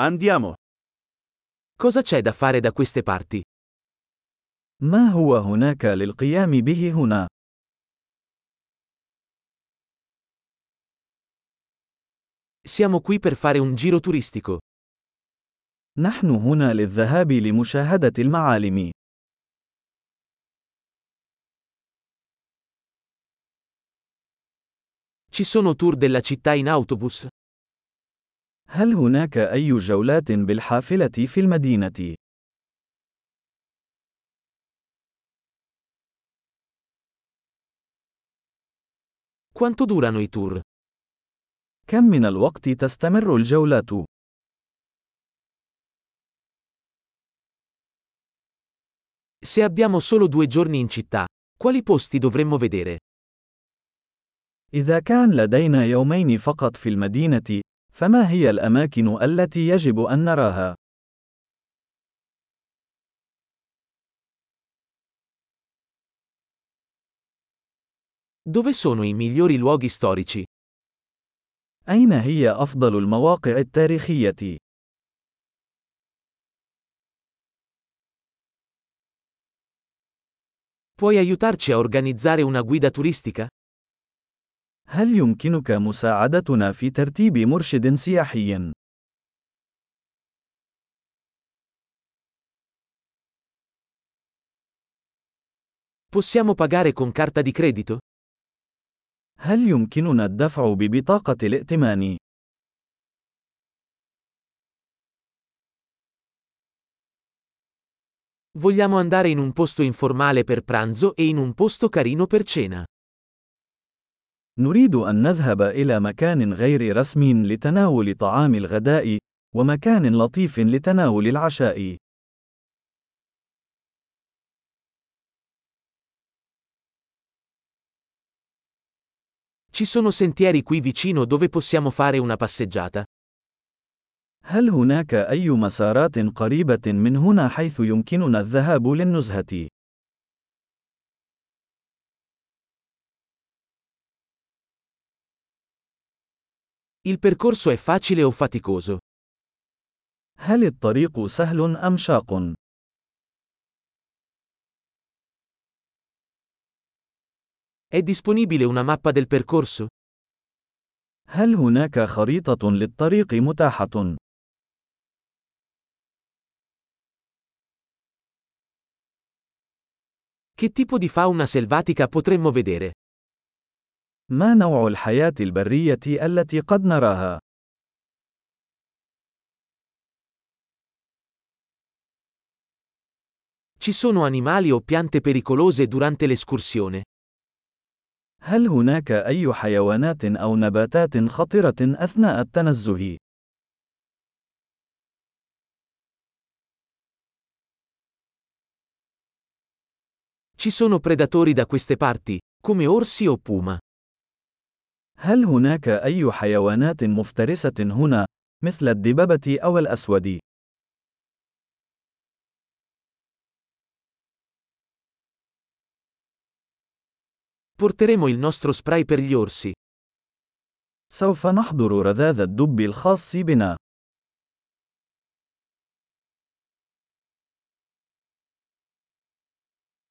Andiamo. Cosa c'è da fare da queste parti? ما هو هناك للقيام به هنا؟ Siamo qui per fare un giro turistico. نحن هنا للذهاب لمشاهدة المعالم. Ci sono tour della città in autobus? هل هناك أي جولات بالحافلة في المدينة؟ Quanto durano i tour? كم من الوقت تستمر الجولات؟ Se abbiamo solo due giorni in città, quali posti dovremmo vedere? إذا كان لدينا يومين فقط في المدينة، فما هي الأماكن التي يجب أن نراها؟ Dove sono i migliori luoghi storici? أين هي أفضل المواقع التاريخية؟ Puoi aiutarci a organizzare una guida turistica? هل يمكنك مساعدتنا في ترتيب مرشد سياحي؟ Possiamo pagare con carta di credito? هل يمكننا الدفع ببطاقة الائتمان؟ Vogliamo andare in un posto informale per pranzo e in un posto carino per cena. نريد أن نذهب إلى مكان غير رسمي لتناول طعام الغداء، ومكان لطيف لتناول العشاء. Ci sono sentieri qui vicino dove possiamo fare una passeggiata? هل هناك أي مسارات قريبة من هنا حيث يمكننا الذهاب للنزهة؟ Il percorso è facile o faticoso? هل الطريق سهل أم شاق؟ È disponibile una mappa del percorso? هل هناك خريطة للطريق متاحة؟ Che tipo di fauna selvatica potremmo vedere? ما نوع الحياة البرية التي قد نراها؟ Ci sono animali o piante pericolose durante l'escursione? هل هناك أي حيوانات أو نباتات خطرة أثناء التنزه؟ Ci sono predatori da queste parti, come orsi o puma? هل هناك أي حيوانات مفترسة هنا، مثل الدببة أو الأسود؟ Porteremo il nostro spray per gli orsi. سوف نحضر رذاذ الدب الخاص بنا.